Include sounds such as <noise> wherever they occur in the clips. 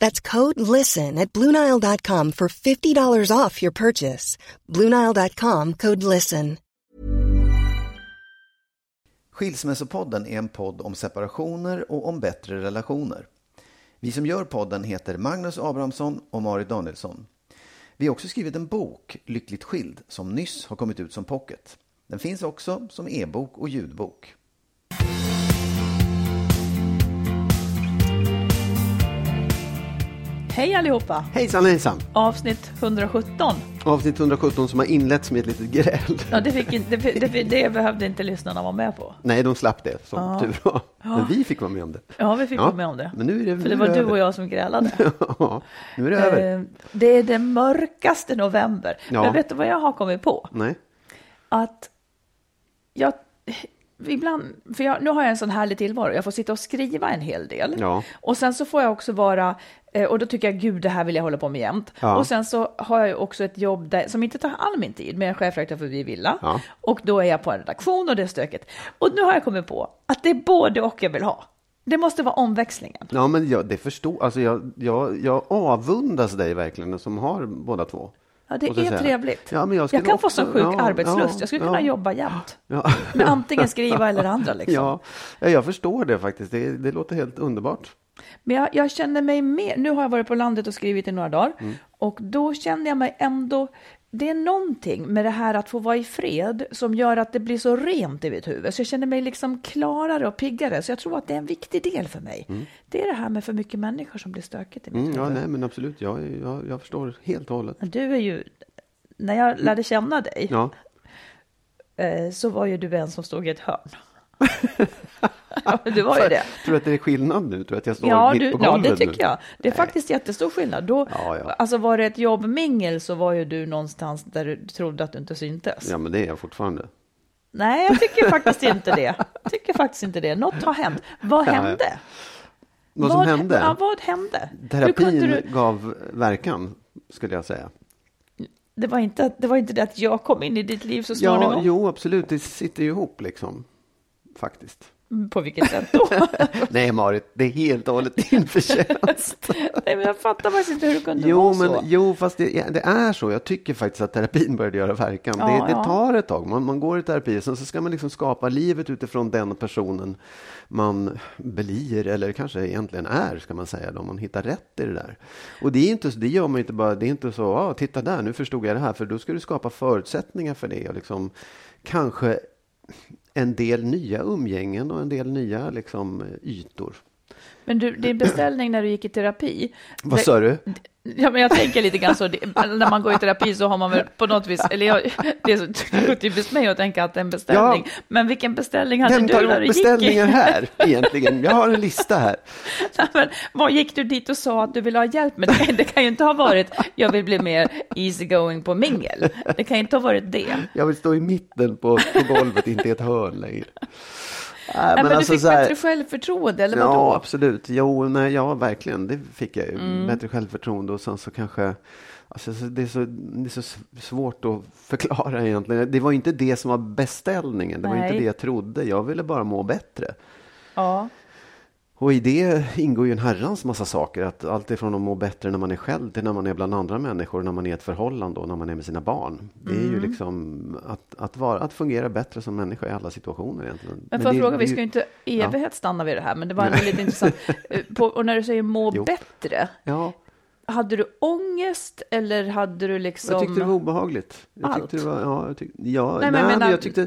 That's code LISTEN at Bluenile.com for $50 off your purchase. Bluenile.com code LISTEN. Skilsmässopodden är en podd om separationer och om bättre relationer. Vi som gör podden heter Magnus Abrahamsson och Marit Danielsson. Vi har också skrivit en bok, Lyckligt skild, som nyss har kommit ut som pocket. Den finns också som e-bok och ljudbok. Hej allihopa! Hejsan hejsan! Avsnitt 117. Avsnitt 117 som har inletts med ett litet gräl. Ja, det, fick, inte- det, det, det behövde inte lyssnarna vara med på. Nej, de slapp det som Ja. tur var. Men vi fick vara med om det. Ja, vi fick Ja, vara med om det. Men nu är det, För det var du och jag som grälade. <laughs> Ja, nu är det över. Eh, Det är den mörkaste november. Ja. Men vet du vad jag har kommit på? Nej. Att jag ibland, för jag, nu har jag en sån härlig tillvaro, jag får sitta och skriva en hel del. Ja. Och sen så får jag också vara, och då tycker jag gud det här vill jag hålla på med jämt. Ja. Och sen så har jag ju också ett jobb där, som inte tar all min tid, men jag är chefredaktör för Vi Villa. Ja. Och då är jag på en redaktion och det är stökigt. Och nu har jag kommit på att det är både och jag vill ha. Det måste vara omväxlingen. Ja, men jag, det förstår, alltså jag, jag, jag avundas dig verkligen som har båda två. Ja, det är säga. trevligt. Ja, men jag, jag kan få också- så sjuk ja, arbetslust. ja, jag skulle kunna jobba jämt. Ja. Med antingen skriva eller andra <laughs> liksom. Ja, jag förstår det faktiskt. Det, det låter helt underbart. Men jag, jag känner mig mer, nu har jag varit på landet och skrivit i några dagar Mm. och då kände jag mig ändå, det är någonting med det här att få vara i fred som gör att det blir så rent i mitt huvud. Så jag känner mig liksom klarare och piggare. Så jag tror att det är en viktig del för mig. Det är det här med för mycket människor som blir stökigt i mitt Mm, ja, huvud. nej, men absolut. Jag, jag, jag förstår helt och hållet. Du är ju, när jag lärde känna dig Ja. eh, så var ju du en som stod i ett hörn. <laughs> ja, du var ju det. Tror du att det är skillnad nu? Tror du att jag står Ja, mitt du, på ja, golvet det tycker nu? jag. Det är faktiskt jättestor skillnad. Då, Ja, ja. Alltså var det ett jobbmingel så var ju du någonstans där du trodde att du inte syntes. Ja, men det är jag fortfarande. Nej, jag tycker faktiskt inte det. Jag tycker faktiskt inte det. Något har hänt. Vad Ja, hände? Vad som hände? Ja, vad hände? Terapin du, gav verkan, skulle jag säga. det, var inte, det var inte det att jag kom in i ditt liv så småningom? Ja, jo, absolut. Det sitter ju ihop liksom. Faktiskt. På vilket sätt då? <laughs> Nej, Marit, det är helt och hållet din <laughs> förtjänst. Nej, men jag fattar faktiskt inte hur det kunde Jo, vara men, så. jo, fast det, det är så. Jag tycker faktiskt att terapin började göra verkan. Ja, det, det ja. tar ett tag. Man, man går i terapi, sen så ska man liksom skapa livet utifrån den personen man blir, eller kanske egentligen är, ska man säga, då man hittar rätt i det där. Och det, är inte, det gör man inte bara, det är inte så, ah, titta där, nu förstod jag det här, för då ska du skapa förutsättningar för det och liksom kanske en del nya umgängen och en del nya liksom, ytor. Men du, din beställning när du gick i terapi. Vad sa du? Ja, men jag tänker lite grann så, det, när man går i terapi så har man väl på något vis, eller jag, det är så typiskt mig att tänka att det är en beställning. Ja. Men vilken beställning hade du när du gick? beställningar i- här egentligen? Jag har en lista här. <laughs> Nej, men, vad gick du dit och sa att du ville ha hjälp med? Det, det kan ju inte ha varit, jag vill bli mer easygoing på mingel. Det kan ju inte ha varit det. Jag vill stå i mitten på, på golvet, inte i ett hörn längre. Nej, men, du fick här- bättre självförtroende, eller vadå? Ja, absolut. Jo, nej, ja, verkligen. Det fick jag ju. Mm. Bättre självförtroende och sen så kanske Alltså, så det, är så, det är så svårt att förklara egentligen. Det var inte det som var beställningen. Det var Nej. inte det jag trodde. Jag ville bara må bättre. Ja. Och i det ingår ju en herrans massa saker. Att allt ifrån att må bättre när man är själv till när man är bland andra människor, när man är i ett förhållande och när man är med sina barn. Det är Mm. ju liksom att, att, vara, att fungera bättre som människa i alla situationer egentligen. Men får jag fråga, vi ska ju inte Ja. evighet stanna vid det här, men det var ändå lite intressant. <laughs> Eh, På, och när du säger må Jo. bättre, Ja, hade du ångest eller hade du liksom... jag tyckte det var obehagligt. Jag Allt? tyckte det var, ja, jag tyck, ja Nej, men nej, men, jag tyckte,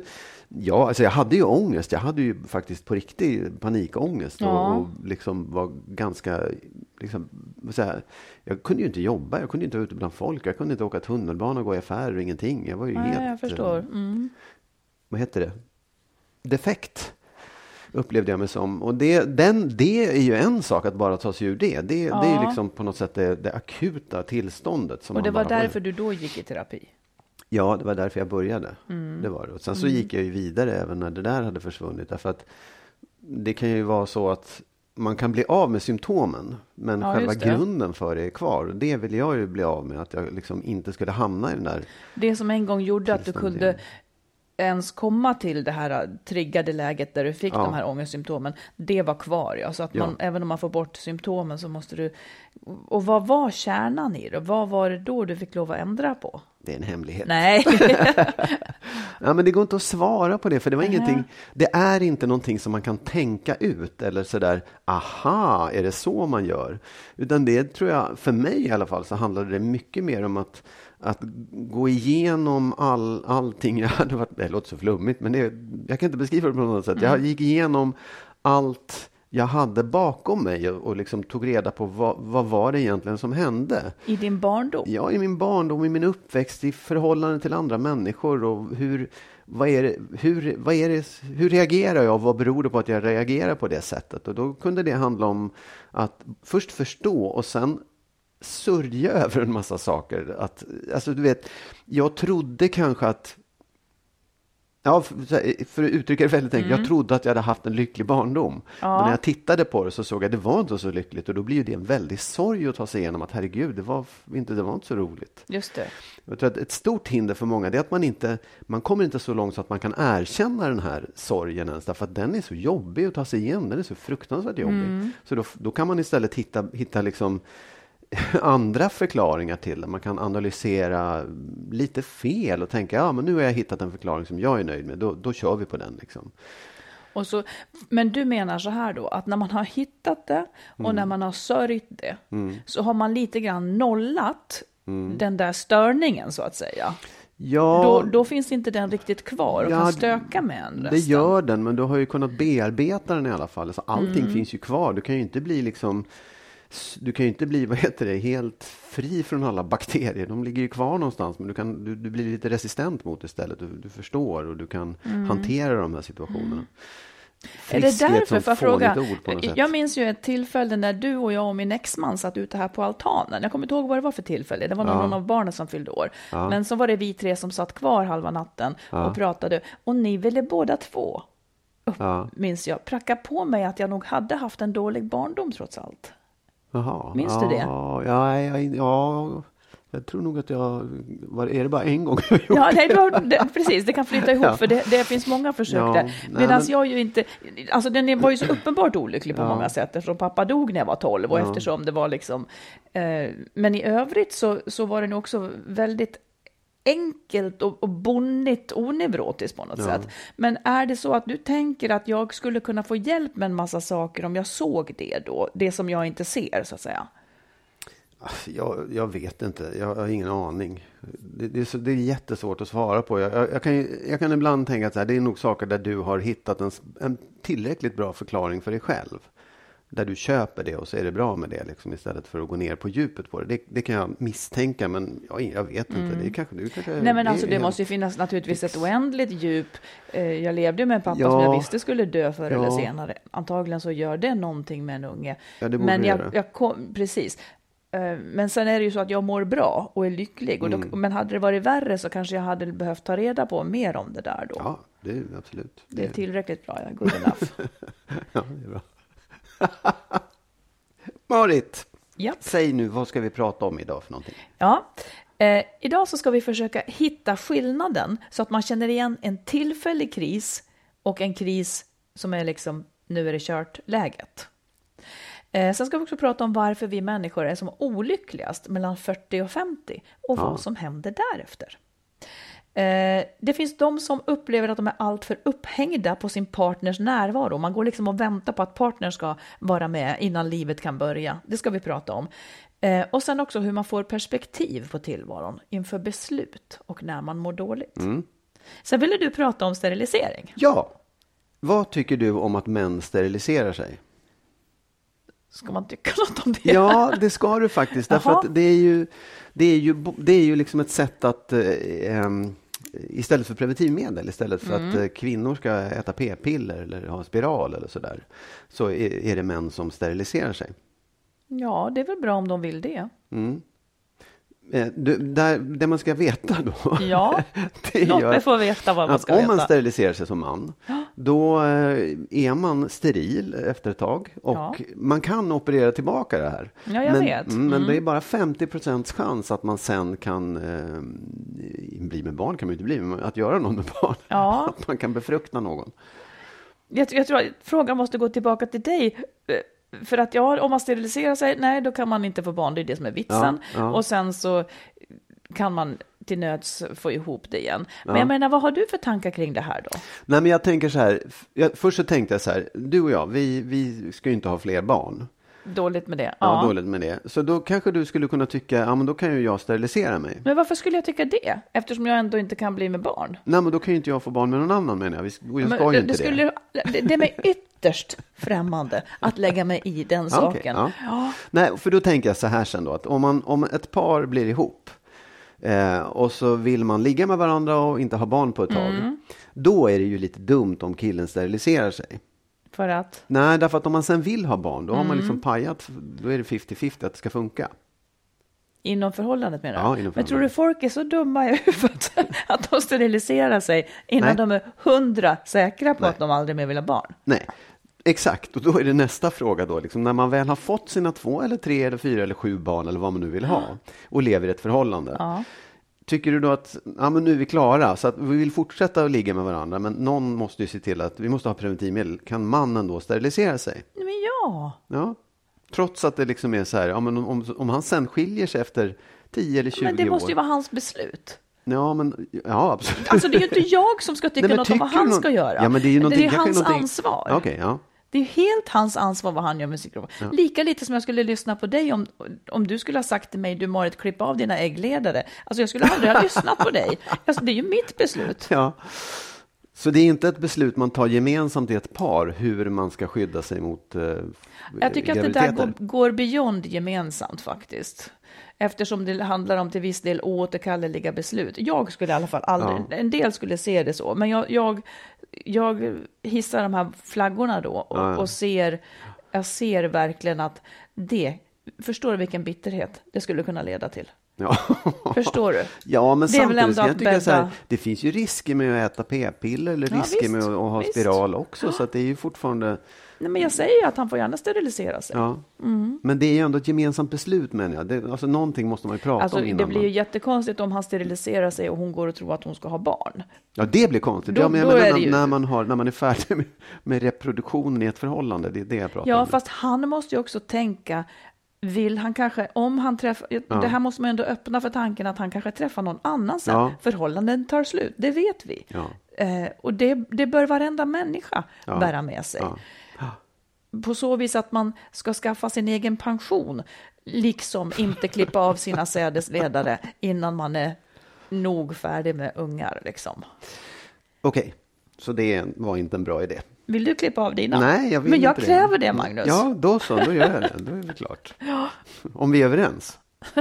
ja, alltså jag hade ju ångest. Jag hade ju faktiskt på riktigt panikångest Ja. och, och liksom var ganska, liksom, så här, jag kunde ju inte jobba, jag kunde inte vara ute bland folk, jag kunde inte åka tunnelbana och gå i affärer, ingenting. Jag var ju helt, Nej, jag förstår. eh, Mm. vad heter det, defekt. Upplevde jag mig som. Och det, den, det är ju en sak att bara ta sig ur det. Det, det är Ja. ju liksom på något sätt det, det akuta tillståndet. Som Och det var därför du då gick i terapi? Ja, det var därför jag började. Mm. Det var det. Och sen så gick jag ju vidare även när det där hade försvunnit. Därför att det kan ju vara så att man kan bli av med symptomen. Men Ja, själva grunden för det är kvar. Det vill jag ju bli av med. Att jag liksom inte skulle hamna i den där. Det som en gång gjorde att du kunde ens komma till det här äh, triggade läget där du fick Ja. de här ångestsymptomen, det var kvar. Ja. Så att man, Ja. även om man får bort symptomen så måste du... Och vad var kärnan i det? Vad var det då du fick lov att ändra på? Det är en hemlighet. Nej, <laughs> Ja, men det går inte att svara på det. För det var ingenting. Det är inte någonting som man kan tänka ut. Eller sådär, aha, är det så man gör? Utan det tror jag, för mig i alla fall, så handlade det mycket mer om att att gå igenom all, allting <laughs> jag hade varit, det låter så flummigt, men det, jag kan inte beskriva det på något sätt. Jag gick igenom allt jag hade bakom mig och, och liksom tog reda på vad, vad var det egentligen som hände. i din barndom. Ja, i min barndom, i min uppväxt, i förhållande till andra människor och hur, vad är det, hur, vad är det, hur reagerar jag och vad beror det på att jag reagerar på det sättet? Och då kunde det handla om att först förstå och sen sörja <laughs> över en massa saker. Att, alltså, du vet, jag trodde kanske att Ja, för, för att uttrycka det väldigt enkelt. Jag trodde att jag hade haft en lycklig barndom. Ja. Men när jag tittade på det så såg jag att det var inte så lyckligt. Och då blir ju det en väldig sorg att ta sig igenom. Att herregud, det var inte, det var inte så roligt. Just det. Jag tror att ett stort hinder för många är att man inte man kommer inte så långt så att man kan erkänna den här sorgen ens. Därför att den är så jobbig att ta sig igenom. Den är så fruktansvärt jobbig. Så då, då kan man istället hitta, hitta liksom <laughs> andra förklaringar till det. Man kan analysera lite fel och tänka ja men nu har jag hittat en förklaring som jag är nöjd med. Då, då kör vi på den. Liksom. Och så, men du menar så här då, att när man har hittat det och Mm. när man har sörjt det, så har man lite grann nollat Mm. den där störningen så att säga. Ja, Då, då finns inte den riktigt kvar och Ja, kan stöka med en Det resten. gör den, men du har ju kunnat bearbeta den i alla fall. Så allting Mm. finns ju kvar. Du kan ju inte bli liksom du kan ju inte bli, vad heter det, helt fri från alla bakterier. De ligger ju kvar någonstans, men du, kan, du, du blir lite resistent mot det istället. Du, du förstår och du kan hantera de här situationerna. Mm. Är det Frisk är ett därför, får jag fråga, något sätt. jag minns ju ett tillfälle när du och jag och min exman satt ute här på altanen. Jag kommer inte ihåg vad det var för tillfälle, det var Ja. någon av barnen som fyllde år. Ja. Men så var det vi tre som satt kvar halva natten Ja. och pratade. Och ni ville båda två, Ja. minns jag, pracka på mig att jag nog hade haft en dålig barndom trots allt. Jaha. Minns du det? Ja, ja, ja, ja, jag tror nog att jag... Var, är det bara en gång jag har gjort Ja, nej, var, det, precis, det kan flyta ihop, Ja. för det, det finns många försök Ja, där. Medan men- jag ju inte, alltså den var ju så uppenbart olycklig på Ja. många sätt, eftersom pappa dog när jag var 12 och Ja. eftersom det var liksom, eh, men i övrigt så, så var det nog också väldigt enkelt och, och bonnigt onevrotiskt på något Ja. sätt. Men är det så att du tänker att jag skulle kunna få hjälp med en massa saker om jag såg det då, det som jag inte ser så att säga? Jag, jag vet inte, jag har ingen aning. Det, det, är, så, det är jättesvårt att svara på. Jag, jag, jag, kan, jag kan ibland tänka att det är nog saker där du har hittat en, en tillräckligt bra förklaring för dig själv. Där du köper det och så är det bra med det liksom, istället för att gå ner på djupet på det. Det, det kan jag misstänka men jag, jag vet inte. Det är kanske, du kanske, Mm. Nej men alltså det måste ju finnas naturligtvis ett oändligt djup. Eh, Jag levde med en pappa Ja. som jag visste skulle dö förr eller Ja. senare. Antagligen så gör det någonting med en unge. Ja, det borde men det jag, göra. jag kom, precis. Eh, Men sen är det ju så att jag mår bra och är lycklig. Och då, Mm. Men hade det varit värre så kanske jag hade behövt ta reda på mer om det där då. Ja, det är absolut. Det är tillräckligt bra, är good enough. <laughs> ja, det är bra. <laughs> Marit, ja. säg nu, vad ska vi prata om idag för någonting? Ja, Eh, idag så ska vi försöka hitta skillnaden så att man känner igen en tillfällig kris och en kris som är liksom nu är det kört-läget. Eh, sen ska vi också prata om varför vi människor är som olyckligast mellan 40 och 50 och Ja. vad som händer därefter. Eh, det finns de som upplever att de är alltför upphängda på sin partners närvaro. Man går liksom och väntar på att partnern ska vara med innan livet kan börja. Det ska vi prata om. Eh, och sen också hur man får perspektiv på tillvaron inför beslut och när man mår dåligt. Sen ville du prata om sterilisering. Ja. Vad tycker du om att män steriliserar sig? Ska man tycka <laughs> något om det? Ja, det ska du faktiskt. Därför Jaha. att det är ju, det är ju, det är ju liksom ett sätt att eh, istället för preventivmedel, istället för Mm. att eh, kvinnor ska äta p-piller eller ha spiral eller sådär, så är, är det män som steriliserar sig. Ja, det är väl bra om de vill det. Eh, du, där, det man ska veta då, Ja, <laughs> det låt mig få veta vad man ska om veta. man steriliserar sig som man, då eh, är man steril efter ett tag och Ja. man kan operera tillbaka det här. Ja, jag men, vet. mm, Men Mm. det är bara 50 procents chans att man sen kan eh, bli med barn, kan man ju inte bli, men att göra någon med barn. Ja. <laughs> Att man kan befrukta någon. Jag, jag tror att frågan måste gå tillbaka till dig. För att ja, om man steriliserar sig, nej, då kan man inte få barn. Det är det som är vitsen. Ja, ja. Och sen så kan man till nöds få ihop det igen. Men Ja. jag menar, vad har du för tankar kring det här då? Nej, men jag tänker så här, jag, först så tänkte jag så här, du och jag, vi, vi ska ju inte ha fler barn. Dåligt med det? Ja, dåligt med det. Så då kanske du skulle kunna tycka, ja men då kan ju jag sterilisera mig. Men varför skulle jag tycka det? Eftersom jag ändå inte kan bli med barn. Nej, men då kan ju inte jag få barn med någon annan menar jag. Vi- jag ska Men ju det, inte det, skulle, det. det är mig <laughs> ytterst främmande att lägga mig i den Ja, saken. ja. Ja. Nej, för då tänker jag så här sen då, att om, man, om ett par blir ihop eh, och så vill man ligga med varandra och inte ha barn på ett tag, Mm. då är det ju lite dumt om killen steriliserar sig. För att, Nej, därför att om man sen vill ha barn, då har man Mm. liksom pajat, då är det 50-50 att det ska funka. inom förhållandet menar du? Ja, inom Men tror du förhållandet. folk är så dumma i huvudet <laughs> att de steriliserar sig innan Nej. de är hundra säkra på Nej. att de aldrig mer vill ha barn? Nej, exakt. Och då är det nästa fråga då, liksom, när man väl har fått sina två eller tre eller fyra eller sju barn eller vad man nu vill ha och lever i ett förhållande. Ja. Tycker du då att ja, men nu är vi klara, så att vi vill fortsätta att ligga med varandra, men någon måste ju se till att vi måste ha preventivmedel. Kan mannen då sterilisera sig? Men ja, Ja. Trots att det liksom är så här, ja, men om, om han sen skiljer sig efter 10 eller 20 men det år. måste ju vara hans beslut. Ja, men ja, absolut. Alltså det är ju inte jag som ska tycka Nej, något om vad han nå- ska göra. Ja, men det är ju det är hans någonting- ansvar. Okej, ja. Det är helt hans ansvar vad han gör med sin kropp. Lika lite som jag skulle lyssna på dig om, om du skulle ha sagt till mig, du Marit, klipp av dina äggledare. Alltså jag skulle aldrig ha <laughs> lyssnat på dig. Alltså, det är ju mitt beslut. ja. Så det är inte ett beslut man tar gemensamt i ett par, hur man ska skydda sig mot eh, Jag tycker att det där går, går beyond gemensamt faktiskt. Eftersom det handlar om till viss del oåterkalleliga beslut. Jag skulle i alla fall aldrig, Ja. en del skulle se det så, men jag, jag, jag hissar de här flaggorna då och, Ja, ja. och ser, jag ser verkligen att det, förstår du vilken bitterhet det skulle kunna leda till? Ja. <laughs> Förstår du? Ja, men Det samtidigt jag tycka så här, det finns ju risker med att äta p-piller eller Ja, risker visst, med att, att ha visst. spiral också, så att det är ju fortfarande, Nej, men jag säger ju att han får gärna sterilisera sig. ja. Mm. Men det är ju ändå ett gemensamt beslut menar jag. Det, alltså någonting måste man ju prata Alltså, om innan det blir ju man... jättekonstigt om han steriliserar sig och hon går och tror att hon ska ha barn. Ja, det blir konstigt. Då- ja, men jag menar ju- när, man har, när man är färdig med, med reproduktionen i ett förhållande, det är det jag pratar Ja, om. fast han måste ju också tänka, vill han kanske, om han träffar, det här måste man ändå öppna för tanken att han kanske träffar någon annan sen. Ja. Förhållanden tar slut, det vet vi. Ja. Eh, och det, det bör varenda människa Ja. bära med sig. Ja. På så vis att man ska skaffa sin egen pension, liksom inte klippa av sina sädesledare innan man är nog färdig med ungar. Liksom. Okej, så det var inte en bra idé. Vill du klippa av dina? Nej, jag vill Men jag inte kräver det, Magnus. Ja, då så, då gör jag det. Då är det klart. <laughs> Om vi är överens. <laughs>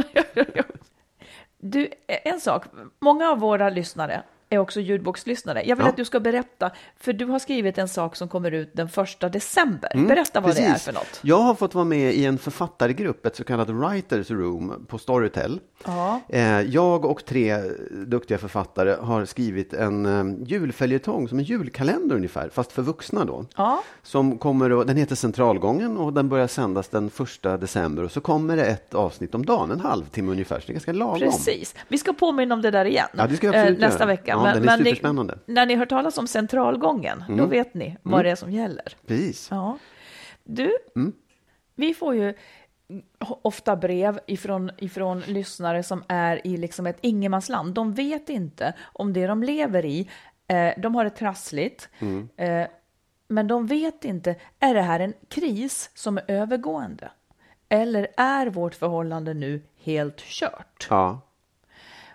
Du, en sak. Många av våra lyssnare är också ljudbokslyssnare. Jag vill Ja. att du ska berätta, för du har skrivit en sak som kommer ut den första december. Berätta vad det är Mm, Precis. för något. Jag har fått vara med i en författargrupp, ett så kallat writers room på Storytel. Ja. Eh, Jag och tre duktiga författare har skrivit en eh, julföljetong som en julkalender ungefär, fast för vuxna då. Ja. Som kommer den heter Centralgången och den börjar sändas den första december och så kommer det ett avsnitt om dagen, en halvtimme ungefär, så det är ganska lagom. Precis. Vi ska påminna om det där igen Ja, det ska jag absolut eh, nästa göra. vecka. Ja, den är ni, superspännande. Mm. när ni hör talas om centralgången, då vet ni vad det är som gäller. Precis. Ja. Du, Mm. vi får ju ofta brev ifrån, ifrån lyssnare som är i liksom ett ingenmansland. De vet inte om det de lever i, eh, de har det trassligt, Mm. eh, men de vet inte, är det här en kris som är övergående? Eller är vårt förhållande nu helt kört? Ja.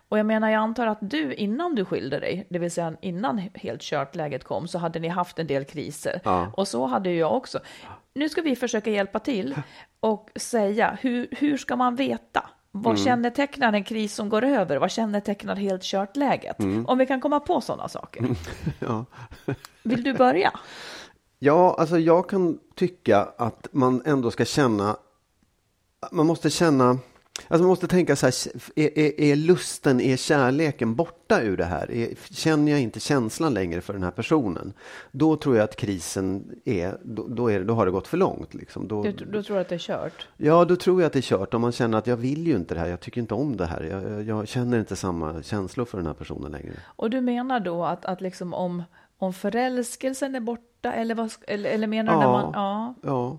Och jag menar, jag antar att du innan du skilde dig, det vill säga innan helt kört läget kom, så hade ni haft en del kriser. Ja. Och så hade jag också. Nu ska vi försöka hjälpa till och säga, hur, hur ska man veta? Vad Mm. kännetecknar en kris som går över? Vad kännetecknar helt kört läget? Mm. Om vi kan komma på sådana saker. <laughs> ja. Vill du börja? Ja, alltså jag kan tycka att man ändå ska känna, man måste känna, alltså man måste tänka så här, är, är, är lusten, är kärleken borta ur det här? Är, känner jag inte känslan längre för den här personen? Då tror jag att krisen är, då, då, är, då har det gått för långt. Liksom. Då, Du, du tror att det är kört? Ja, då tror jag att det är kört. Om man känner att jag vill ju inte det här, jag tycker inte om det här. Jag, jag, känner inte samma känslor för den här personen längre. Och du menar då att, att liksom om, om förälskelsen är borta, eller, vad, eller, eller menar du när man... Ja. Ja.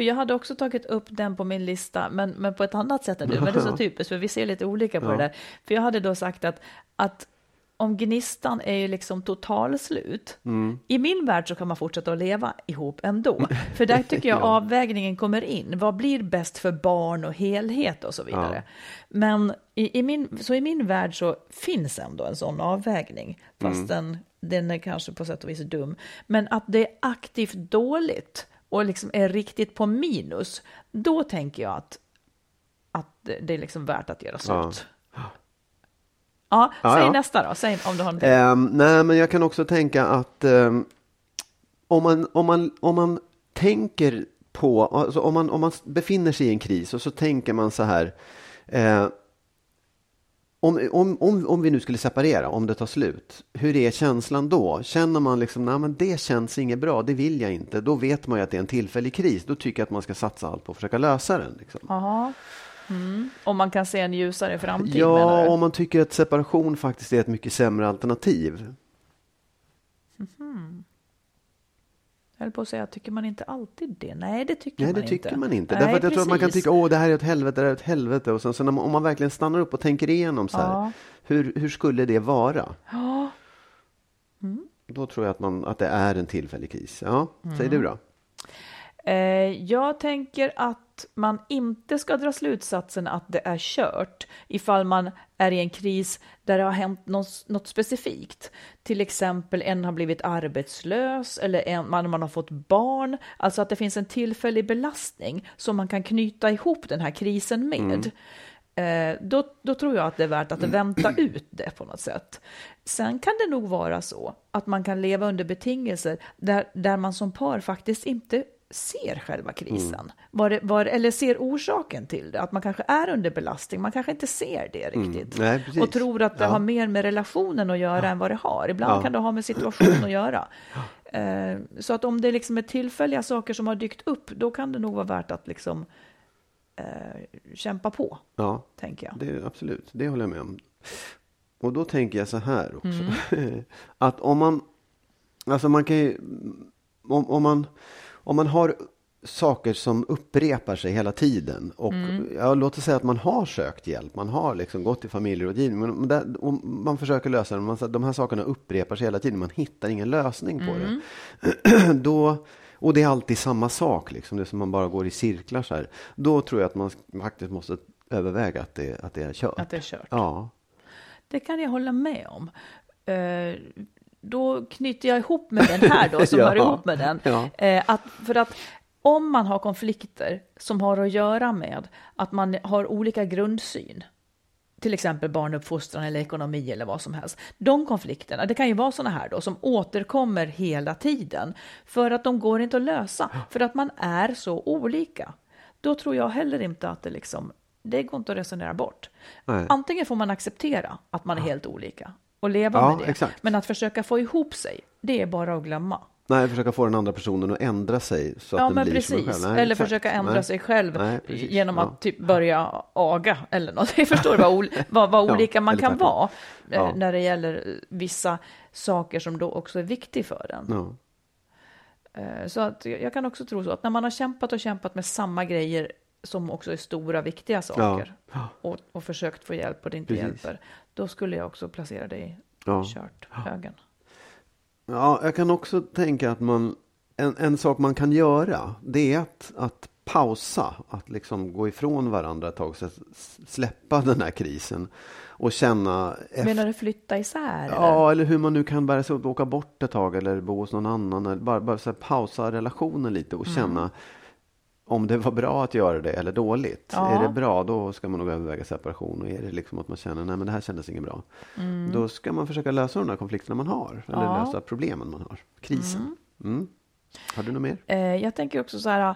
För jag hade också tagit upp den på min lista, men, men på ett annat sätt än du. Men det är så <laughs> typiskt, för vi ser lite olika på Ja. det där. För jag hade då sagt att, att om gnistan är ju liksom total slut. Mm. I min värld så kan man fortsätta att leva ihop ändå. <laughs> För där tycker jag Ja. avvägningen kommer in. Vad blir bäst för barn och helhet och så vidare. Men i, i min, så i min värld så finns ändå en sån avvägning. Fast Mm. den, den är kanske på sätt och vis dum. Men att det är aktivt dåligt och liksom är riktigt på minus. Då tänker jag att, att det är liksom värt att göra slut. Ja, Ja, säg ja. nästa då. Säg om du har en Ehm, nej, men jag kan också tänka att ehm, om, man, om, man, om man tänker på, alltså om, man, om man befinner sig i en kris och så tänker man så här. Eh, om, om, om, om vi nu skulle separera, om det tar slut, hur är känslan då? Känner man liksom, nej men det känns inget bra, det vill jag inte. Då vet man ju att det är en tillfällig kris. Då tycker jag att man ska satsa allt på att försöka lösa den. Liksom. Jaha. Mm. Om man kan se en ljusare framtid Ja, om man tycker att separation faktiskt är ett mycket sämre alternativ. Jag höll på att säga, tycker man inte alltid det? Nej, det tycker Nej, man det inte. tycker man inte. Nej, Därför att jag tror att man kan tycka, åh, det här är ett helvete, det här är ett helvete. Och sen man, om man verkligen stannar upp och tänker igenom så här, Ja. hur, hur skulle det vara? Ja. Då tror jag att, man, att det är en tillfällig kris. Ja, säg du då. Eh, jag tänker att man inte ska dra slutsatsen att det är kört ifall man är i en kris där det har hänt något, något specifikt. Till exempel en har blivit arbetslös eller en, man, man har fått barn. Alltså att det finns en tillfällig belastning som man kan knyta ihop den här krisen med. Eh, då, då tror jag att det är värt att vänta ut det på något sätt. Sen kan det nog vara så att man kan leva under betingelser där, där man som par faktiskt inte ser själva krisen. Var det, var, eller ser orsaken till det. Att man kanske är under belastning. Man kanske inte ser det riktigt. Nej, precis. och tror att det Ja. har mer med relationen att göra än vad det har. Ibland Ja. kan det ha med situationen att göra. Eh, så att om det liksom är tillfälliga saker som har dykt upp, då kan det nog vara värt att liksom eh, kämpa på, Ja, tänker jag. det, absolut. Det håller jag med om. Och då tänker jag så här också. Mm. <laughs> att om man, alltså man kan ju, om, om, man, om man har saker som upprepar sig hela tiden och Mm. ja, låt oss säga att man har sökt hjälp, man har liksom gått till familjerådgivning, men där, och man försöker lösa det, man, de här sakerna upprepar sig hela tiden, man hittar ingen lösning på Mm. det. <clears throat> då, och det är alltid samma sak, liksom, det som man bara går i cirklar så här. Då tror jag att man faktiskt måste överväga att det, att det är kört. Att det är kört. Ja. Det kan jag hålla med om. Eh, då knyter jag ihop med den här då, som <laughs> Ja. hör ihop med den. Ja. Eh, att, för att om man har konflikter som har att göra med att man har olika grundsyn till exempel barnuppfostran eller ekonomi eller vad som helst. De konflikterna, det kan ju vara sådana här då som återkommer hela tiden för att de går inte att lösa för att man är så olika. Då tror jag heller inte att det liksom, det går inte att resonera bort. Nej. Antingen får man acceptera att man är helt olika och leva Ja, med det. exakt. Men att försöka få ihop sig, det är bara att glömma. Nej, försöka få den andra personen att ändra sig så att Ja, den men blir som en precis. själv. Nej, eller exakt. försöka ändra Nej. sig själv Nej, precis. genom Ja. att typ börja aga eller något. <laughs> Jag förstår vad, vad, vad Ja, olika man eller kan tvärtom. vara eh, Ja. när det gäller vissa saker som då också är viktiga för en. Ja. Eh, Så att jag kan också tro så att när man har kämpat och kämpat med samma grejer som också är stora, viktiga saker Ja. och, och försökt få hjälp och det inte Precis. hjälper, då skulle jag också placera i Ja. kört högen. Ja, jag kan också tänka att man, en, en sak man kan göra, det är att, att pausa, att liksom gå ifrån varandra ett tag, så släppa den här krisen och känna efter, Menar du flytta isär? eller? Ja, eller hur man nu kan bära sig åt, åka bort ett tag eller bo hos någon annan. Eller bara bara pausa relationen lite och känna om det var bra att göra det eller dåligt. Ja. Är det bra, då ska man nog överväga separation. Och är det liksom att man känner, nej men det här kändes inget bra. Då ska man försöka lösa de där konflikterna man har. Eller Ja. lösa problemen man har. Krisen. Mm. Har du något mer? Eh, jag tänker också så här,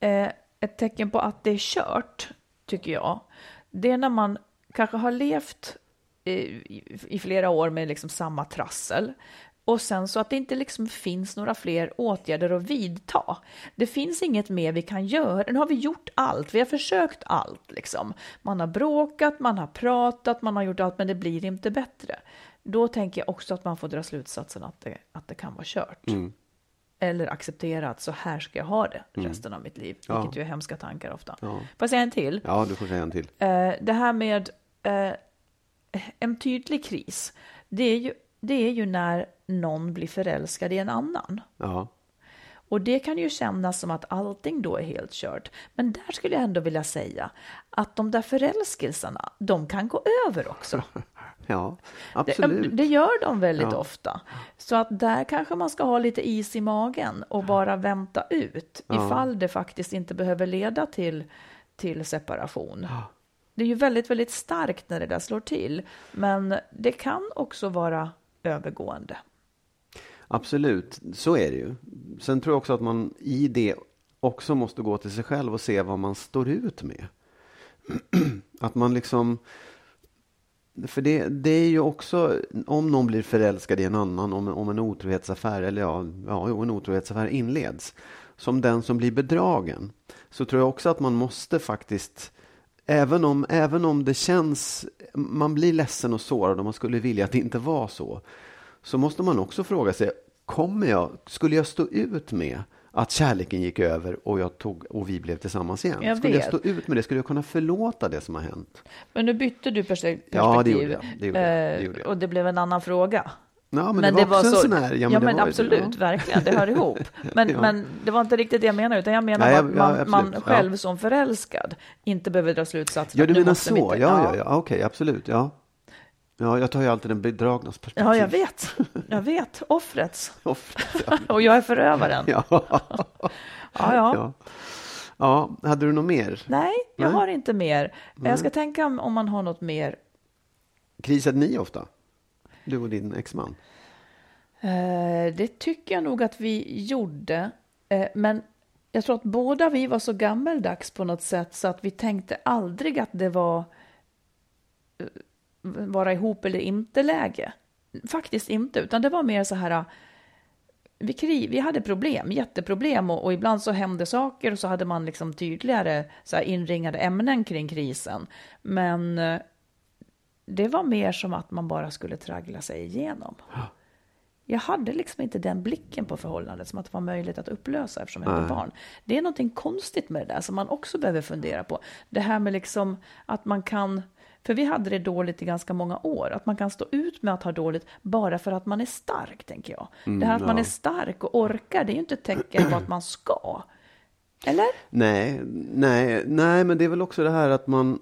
eh, ett tecken på att det är kört, tycker jag, det är när man kanske har levt eh, i, i flera år med liksom samma trassel. Och sen så att det inte liksom finns några fler åtgärder att vidta. Det finns inget mer vi kan göra. Nu har vi gjort allt, vi har försökt allt. Liksom. Man har bråkat, man har pratat, man har gjort allt, men det blir inte bättre. Då tänker jag också att man får dra slutsatsen att det, att det kan vara kört. Eller acceptera att så här ska jag ha det resten av mitt liv. Ja. Vilket ju är hemska tankar ofta. Ja. Får jag säga en till? Ja, du får säga en till. Eh, det här med eh, en tydlig kris. Det är, ju, det är ju när någon blir förälskad i en annan. Ja. Och det kan ju kännas som att allting då är helt kört. Men där skulle jag ändå vilja säga att de där förälskelserna, de kan gå över också. <laughs> Ja, Det, absolut. det gör de väldigt Ja. ofta. Så att där kanske man ska ha lite is i magen och bara vänta ut Ja. ifall det faktiskt inte behöver leda till, till separation. Det är ju väldigt, väldigt starkt när det där slår till. Men det kan också vara övergående. Absolut, så är det ju. Sen tror jag också att man i det också måste gå till sig själv och se vad man står ut med. <clears throat> Att man liksom... För det, det är ju också, om någon blir förälskad i en annan, om, om en otrohetsaffär, eller ja, ja, jo, en otrohetsaffär inleds, som den som blir bedragen, så tror jag också att man måste faktiskt, även om, även om det känns, man blir ledsen och sårad och man skulle vilja att det inte var så, så måste man också fråga sig, kommer jag, skulle jag stå ut med att kärleken gick över och, jag tog, och vi blev tillsammans igen? Jag skulle jag vet. stå ut med det? Skulle jag kunna förlåta det som har hänt? Men nu bytte du perspektiv. Ja, det gjorde jag. Det gjorde jag. Det eh, gjorde jag. Och det blev en annan fråga. Ja, men, det var också en sån här... Ja, det men var ju- absolut, ja. verkligen, det hör ihop. Men, <laughs> Ja. men det var inte riktigt det jag menade, utan jag menar Nej, att ja, man, man ja. själv som förälskad inte behöver dra slutsatsen Ja, du menar så? mitt- Ja, ja, ja. okej, absolut. Ja. Ja, jag tar ju alltid den bedragnas perspektiv. Ja, jag vet. Jag vet. Offrets. <laughs> Offret, ja. <laughs> Och jag är förövaren. <laughs> Ja, ja. ja. ja. hade du något mer? Nej, jag Nej. har inte mer. Jag ska tänka om om man har något mer. Krisade ni ofta? Du och din exman? Eh, det tycker jag nog att vi gjorde. Eh, men jag tror att båda vi var så gammeldags på något sätt så att vi tänkte aldrig att det var eh, vara ihop eller inte läge. Faktiskt inte, utan det var mer så här vi, krig, vi hade problem, jätteproblem och, och ibland så hände saker och så hade man liksom tydligare så här inringade ämnen kring krisen. Men eh, det var mer som att man bara skulle traggla sig igenom. Jag hade liksom inte den blicken på förhållandet som att det var möjligt att upplösa eftersom jag hade barn. Det är någonting konstigt med det där som man också behöver fundera på. Det här med liksom att man kan, för vi hade det dåligt i ganska många år, att man kan stå ut med att ha dåligt bara för att man är stark, tänker jag. det här att man Mm, ja. är stark och orkar, det är ju inte ett tecken på att man ska. Eller? Nej, nej, nej, men det är väl också det här att man,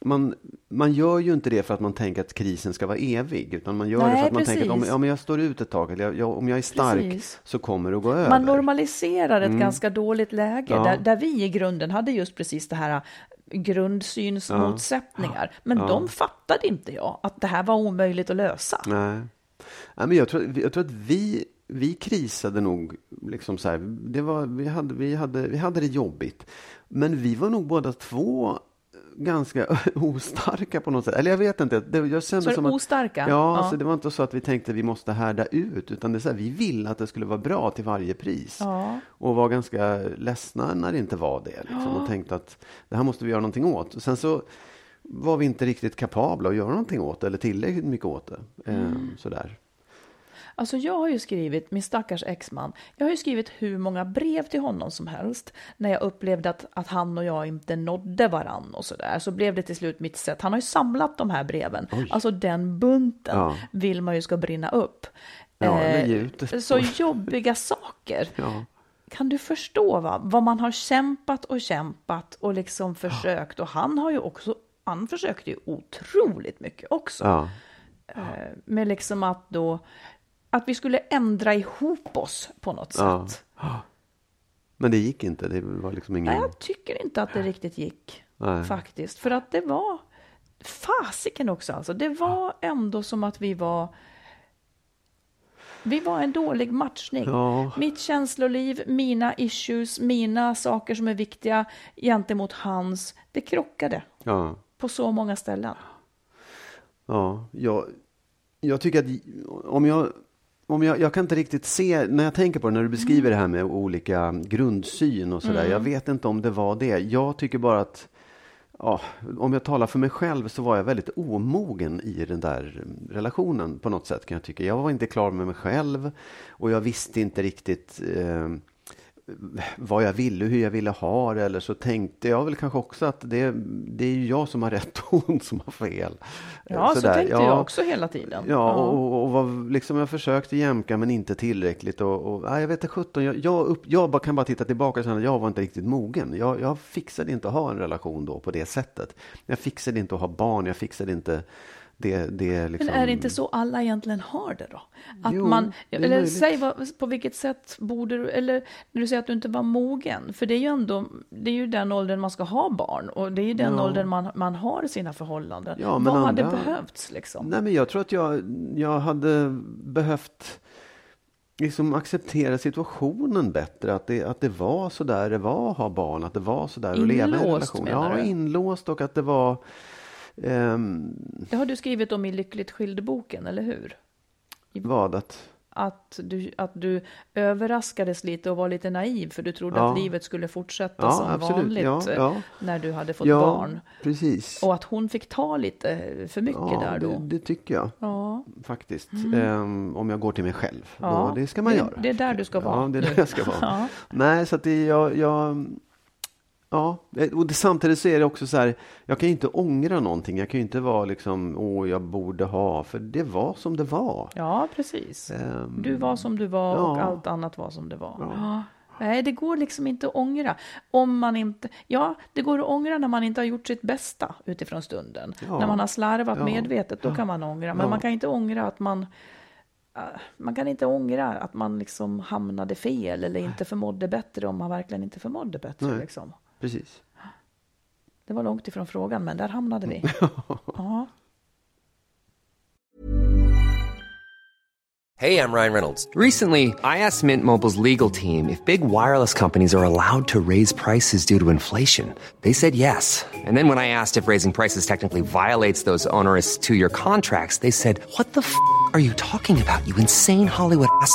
man, man gör ju inte det för att man tänker att krisen ska vara evig, utan man gör det Nej, för att man tänker att om, ja, men jag står ut ett tag, eller jag, jag, om jag är stark Precis. så kommer det att gå över. Man normaliserar ett ganska dåligt läge Ja. där, där vi i grunden hade just precis det här grundsynsmotsättningar. Men de fattade inte jag, att det här var omöjligt att lösa. Nej. Nej, men jag, tror, jag tror att vi, vi krisade nog. Liksom så här, det var, vi, hade, vi, hade, vi hade det jobbigt. Men vi var nog båda två ganska <laughs> ostarka på något sätt. Eller jag vet inte. Det, jag kände Så som att, ostarka? Ja, Ja. Alltså, det var inte så att vi tänkte att vi måste härda ut. Utan det är så här, vi ville att det skulle vara bra till varje pris. Ja. Och var ganska ledsna när det inte var det. Liksom, Och tänkte att det här måste vi göra någonting åt. Och sen så var vi inte riktigt kapabla att göra någonting åt det. Eller tillräckligt mycket åt det. Mm. Ehm, sådär. Alltså jag har ju skrivit, min stackars exman, jag har ju skrivit hur många brev till honom som helst. När jag upplevde att, att han och jag inte nådde varann och sådär. Så blev det till slut mitt sätt. Han har ju samlat de här breven. Alltså den bunten Ja. vill man ju ska brinna upp. Ja, Eh, så jobbiga saker. Ja. Kan du förstå va? vad man har kämpat och kämpat och liksom försökt. Och han har ju också, han försökte ju otroligt mycket också. Ja. Eh, med liksom att då, att vi skulle ändra ihop oss på något Ja. sätt. Men det gick inte. Det var liksom ingen... Nej, jag tycker inte att det riktigt gick Nej. faktiskt. För att det var, fasiken också alltså, det var ändå som att vi var vi var en dålig matchning. Ja. Mitt känsloliv, mina issues, mina saker som är viktiga gentemot hans, det krockade Ja. på så många ställen. Ja, jag, jag tycker att om jag, om jag, jag kan inte riktigt se, när jag tänker på det, när du beskriver det här med olika grundsyn och sådär, jag vet inte om det var det. Jag tycker bara att, ja, om jag talar för mig själv så var jag väldigt omogen i den där relationen på något sätt kan jag tycka. Jag var inte klar med mig själv och jag visste inte riktigt eh, vad jag ville, hur jag ville ha det eller så tänkte jag väl kanske också att det, det är ju jag som har rätt och hon som har fel. Ja, så Sådär, tänkte ja. jag också hela tiden. Ja, och, och var, liksom jag försökte jämka men inte tillräckligt. Och, och, nej, jag vet inte sjutton, jag, jag, upp, jag kan bara titta tillbaka och känna att jag var inte riktigt mogen. Jag, jag fixade inte att ha en relation då på det sättet. Jag fixade inte att ha barn, jag fixade inte det, det liksom. Men är det inte så alla egentligen har det då? Att Jo, man, eller möjligt. säg vad, på vilket sätt borde du, eller när du säger att du inte var mogen, för det är ju ändå, det är ju den åldern man ska ha barn och det är ju den Ja. åldern man, man har sina förhållanden. Ja, men vad hade andra- behövts liksom? Nej, men jag tror att jag, jag hade behövt liksom acceptera situationen bättre. Att det, att det var så där det var att ha barn, att det var så där att leva i en relation. Ja, inlåst och att det var ehm, Det har du skrivit om i Lyckligt skild-boken, eller hur? vad att Att du, att du överraskades lite och var lite naiv för du trodde Ja. att livet skulle fortsätta Ja, som absolut. vanligt Ja, eh, ja. när du hade fått barn. precis. Och att hon fick ta lite för mycket där då. det, det tycker jag Ja. faktiskt. Ehm, om jag går till mig själv. Då, det ska man det- göra. det är där du ska vara Ja, det är där jag ska vara. <laughs> Nej, så att det, jag, jag Ja, och det, samtidigt så är det också så här, jag kan ju inte ångra någonting. Jag kan ju inte vara liksom, åh, jag borde ha, för det var som det var. Ja, precis. Ehm, Du var som du var och ja. allt annat var som det var. Ja. Nej, det går liksom inte att ångra. Om man inte, ja, det går att ångra när man inte har gjort sitt bästa utifrån stunden. Ja. När man har slarvat Ja. medvetet, då kan man ångra. Men Ja. man kan inte ångra att man äh, man kan inte ångra att man liksom hamnade fel eller inte förmådde bättre om man verkligen inte förmådde bättre. Nej. Liksom. Precis. Det var långt ifrån frågan, men där hamnade vi. <laughs> ja. Hey, I'm Ryan Reynolds. Recently, I asked Mint Mobile's legal team if big wireless companies are allowed to raise prices due to inflation. They said yes. And then when I asked if raising prices technically violates those onerous two year contracts, they said, What the f are you talking about, you insane Hollywood ass?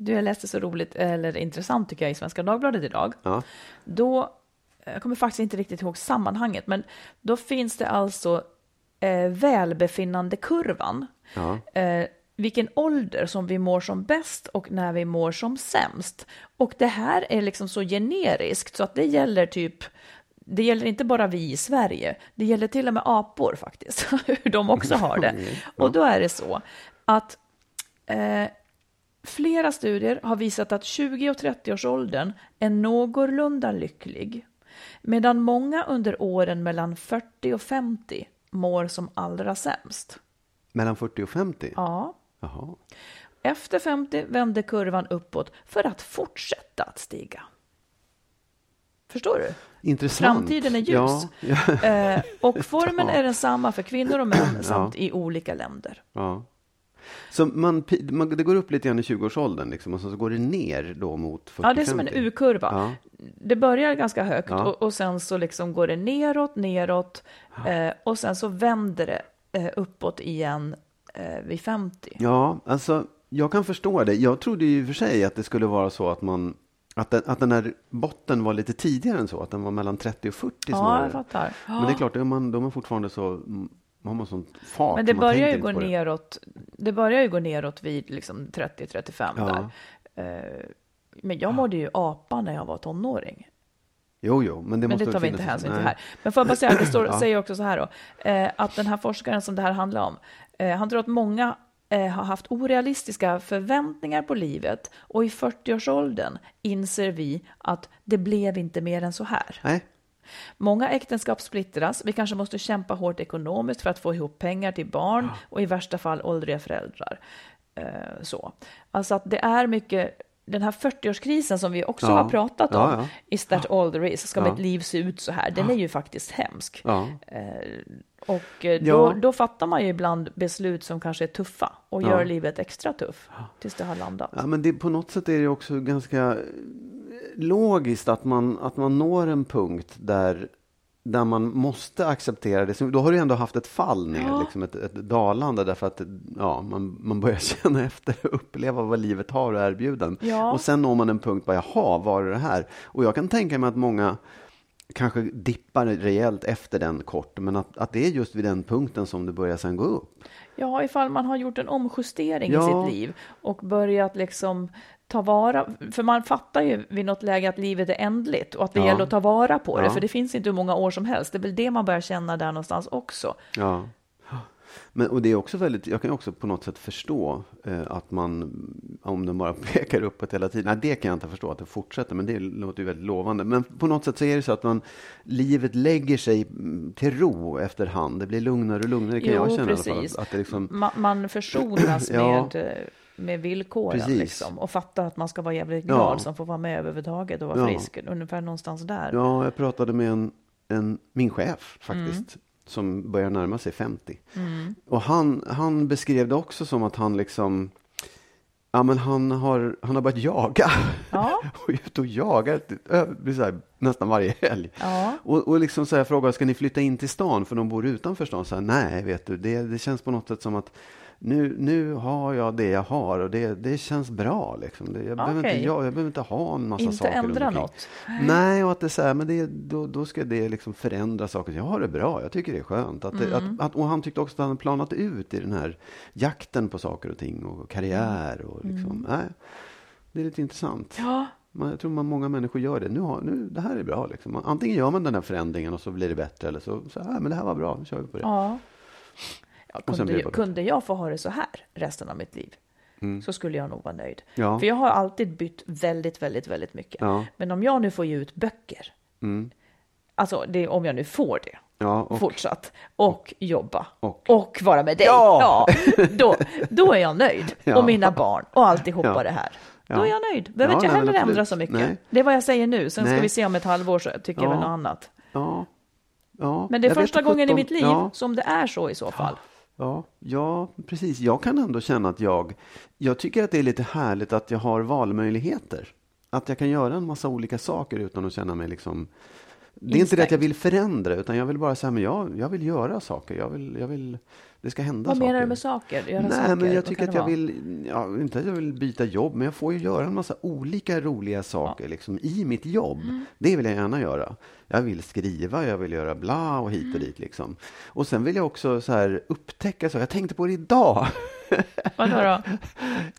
Du, jag läste så roligt, eller intressant tycker jag, i Svenska Dagbladet idag. Ja. Då, jag kommer faktiskt inte riktigt ihåg sammanhanget, men då finns det alltså eh, välbefinnandekurvan. Ja. Eh, vilken ålder som vi mår som bäst och när vi mår som sämst. Och det här är liksom så generiskt så att det gäller typ det gäller inte bara vi i Sverige, det gäller till och med apor faktiskt, <laughs> hur de också har det. <laughs> Och då är det så att eh, flera studier har visat att 20 och 30-årsåldern är någorlunda lycklig, medan många under åren mellan 40 och 50 mår som allra sämst. Mellan 40 och 50? Ja. Jaha. Efter 50 vänder kurvan uppåt för att fortsätta att stiga. Förstår du? Intressant. Framtiden är ljus. Ja, ja. Eh, och formen <laughs> Ja. är densamma för kvinnor och män <clears throat> samt i olika länder. ja. Så man, man, det går upp lite grann i 20-årsåldern liksom, och så går det ner då mot 40 Ja, det är som en U-kurva. Ja. Det börjar ganska högt Ja. och, och sen så liksom går det neråt, neråt eh, och sen så vänder det eh, uppåt igen eh, vid 50. Ja, alltså jag kan förstå det. Jag trodde ju i och för sig att det skulle vara så att man att den, att den här botten var lite tidigare än så, att den var mellan 30 och 40 Ja, jag fattar. Men det är klart, då är man, då är man fortfarande så, mm, har man sånt fart. Men det man börjar ju gå det. neråt. Det börjar ju gå neråt vid liksom 30-35 Ja. där. Eh, Men jag mådde ju apa när jag var tonåring. Jo, jo, men det Men det tar vi inte hänsyn till här. Men får jag bara säga, det står, <clears throat> Ja. säger också så här då, eh, att den här forskaren som det här handlar om, eh, han tror att många eh, har haft orealistiska förväntningar på livet och i 40-årsåldern inser vi att det blev inte mer än så här. Nej, Många äktenskap splittras, vi kanske måste kämpa hårt ekonomiskt för att få ihop pengar till barn och i värsta fall åldriga föräldrar. Eh, så. Alltså att det är mycket, den här 40-årskrisen som vi också Ja. har pratat om, Ja, ja. Is that all there is? Ska Ja. mitt liv se ut så här? Den är ju faktiskt hemsk. Eh, och eh, då, då fattar man ju ibland beslut som kanske är tuffa och gör livet extra tuff tills det har landat. Ja, men det, på något sätt är det också ganska logiskt att man, att man når en punkt där, där man måste acceptera det. Då har du ändå haft ett fall ner, Ja. liksom ett, ett dalande därför att ja, man, man börjar <laughs> känna efter och uppleva vad livet har att erbjuda. Ja. Och sen når man en punkt, bara, jaha, var är det här? Och jag kan tänka mig att många kanske dippar rejält efter den kort, men att, att det är just vid den punkten som det börjar sen gå upp. Ja, ifall man har gjort en omjustering Ja. i sitt liv och börjat liksom ta vara, för man fattar ju vid något läge att livet är ändligt och att det Ja. gäller att ta vara på det, Ja. för det finns inte hur många år som helst. Det är väl det man börjar känna där någonstans också. Ja. Men, och det är också väldigt, jag kan också på något sätt förstå eh, att man, om den bara <laughs> pekar uppåt hela tiden, nej det kan jag inte förstå att det fortsätter, men det låter ju väldigt lovande. Men på något sätt så är det så att man, livet lägger sig mm, till ro efterhand. Det blir lugnare och lugnare kan jag känna i alla fall. precis. Att, att liksom, Ma- man försonas <clears throat> Ja. med, eh, med villkoren Precis. liksom, och fattar att man ska vara jävligt Ja. glad som får vara med överhuvudtaget och vara Ja. frisk, ungefär någonstans där. ja, jag pratade med en, en, min chef faktiskt, Mm. som börjar närma sig 50. Och han, han beskrev det också som att han liksom, ja men han har, han har börjat jaga. Ja. <laughs> och ute och jagar här, nästan varje helg. Ja. Och, och liksom så här frågar, ska ni flytta in till stan för de bor utanför stan? Så här, Nej, vet du, det, det känns på något sätt som att nu, nu har jag det jag har och det, det känns bra. Liksom. Det, jag, behöver inte, jag, jag behöver inte ha en massa Inte saker. runt ändra något. Nej, och att det är så här, men det, då, då ska det liksom förändra saker. Jag har det bra, jag tycker det är skönt. Att Mm. att, att, och han tyckte också att han planat ut i den här jakten på saker och ting och karriär. Och liksom, nej, det är lite intressant. Mm. Ja, Man, jag tror man många människor gör det. Nu har, nu, det här är bra. Liksom. Man- Antingen gör man den här förändringen och så blir det bättre. Eller så, så här, men det här var bra, nu kör vi på det. ja. Ja Och kunde, bara kunde jag få ha det så här resten av mitt liv så skulle jag nog vara nöjd. Mm. Ja. För jag har alltid bytt väldigt, väldigt, väldigt mycket. Ja. Men om jag nu får ge ut böcker, Mm. alltså det, om jag nu får det, Ja, och, fortsatt, och jobba, Och. vara med dig, Ja! då, <laughs> då är jag nöjd. Och mina barn och alltihopa Ja. det här. Då är jag nöjd. Behöver inte nej, men heller absolut. ändra så mycket. Nej. Det är vad jag säger nu. Sen ska Nej. vi se om ett halvår så tycker jag Ja. väl något annat. Men det är jag första gången i sjutton. mitt liv som det är så i så fall. Ja, ja, precis. Jag kan ändå känna att jag, jag tycker att det är lite härligt att jag har valmöjligheter. Att jag kan göra en massa olika saker utan att känna mig liksom... Det är inte det att jag vill förändra, utan jag vill bara säga, men jag, jag vill göra saker. Jag vill, jag vill, det ska hända Vad saker. menar du med saker? Göra Nej, saker? men jag Vad tycker att jag vara? vill, ja, inte att jag vill byta jobb, men jag får ju göra en massa olika roliga saker liksom, i mitt jobb. Mm. Det vill jag gärna göra. Jag vill skriva, jag vill göra bla och hit Mm. och dit. Liksom. Och sen vill jag också så här upptäcka, så jag tänkte på det idag. Vadå då? <laughs>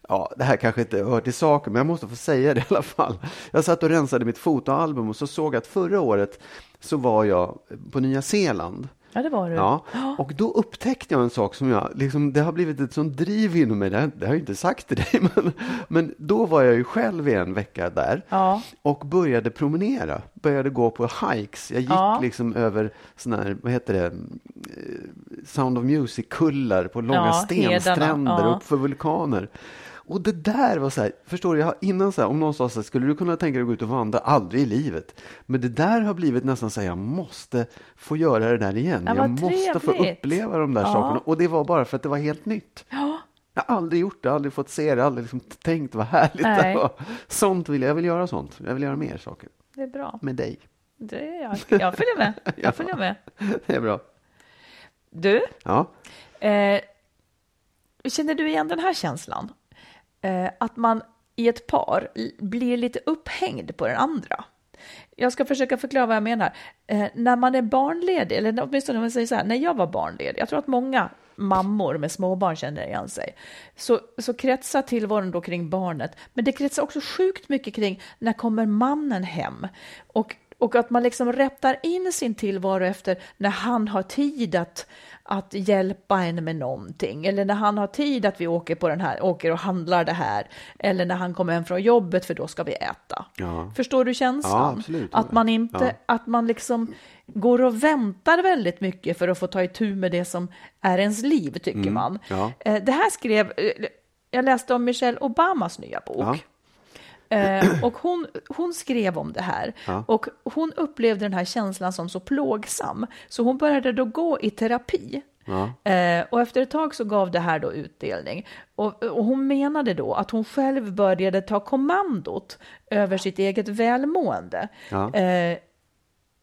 Ja, det här kanske inte hör till saken, men jag måste få säga det i alla fall. Jag satt och rensade mitt fotoalbum och så såg jag att förra året så var jag på Nya Zeeland. Ja, det var du. Ja, och då upptäckte jag en sak som jag, liksom, det har blivit ett sånt driv inom mig, det har, det har jag inte sagt till dig, <laughs> men, men då var jag ju själv i en vecka där Ja. och började promenera, började gå på hikes. Jag gick Ja. liksom över såna här, vad heter det, eh, Sound of Music-kullar på långa Ja, stenstränder, ja. upp för vulkaner. Och det där var så här, förstår du, jag har innan så här, om någon sa så här, skulle du kunna tänka dig att gå ut och vandra? Aldrig i livet. Men det där har blivit nästan så här, jag måste få göra det där igen. Ja, jag måste få trevligt. uppleva de där Ja. sakerna. Och det var bara för att det var helt nytt. Ja. Jag har aldrig gjort det, aldrig fått se det, aldrig liksom tänkt vad härligt Nej. det var. Sånt vill jag, jag vill göra sånt. Jag vill göra mer saker Det är bra. med dig. Det är jag. jag följer med. <laughs> Ja. Jag följer med. Det är bra. Du, Ja, eh, känner du igen den här känslan? Eh, att man i ett par blir lite upphängd på den andra. Jag ska försöka förklara vad jag menar. Eh, när man är barnledig, eller åtminstone om man säger så här, när jag var barnledig, jag tror att många mammor med småbarn känner igen sig, så, så kretsar tillvaron då kring barnet, men det kretsar också sjukt mycket kring när kommer mannen hem? Och, och att man liksom rättar in sin tillvaro efter när han har tid att, att hjälpa en med någonting, eller när han har tid att vi åker, på den här, åker och handlar det här, eller när han kommer hem från jobbet för då ska vi äta. Ja. Förstår du känslan? Ja. Att man inte, Ja. att man liksom går och väntar väldigt mycket för att få ta itu med det som är ens liv, tycker man. Mm. ja. Eh, Det här skrev, eh, jag läste om Michelle Obamas nya bok. Eh, och hon, hon skrev om det här Ja. och hon upplevde den här känslan som så plågsam så hon började då gå i terapi. Ja. Eh, och efter ett tag så gav det här då utdelning. Och, och hon menade då att hon själv började ta kommandot över sitt eget välmående. Ja. Eh,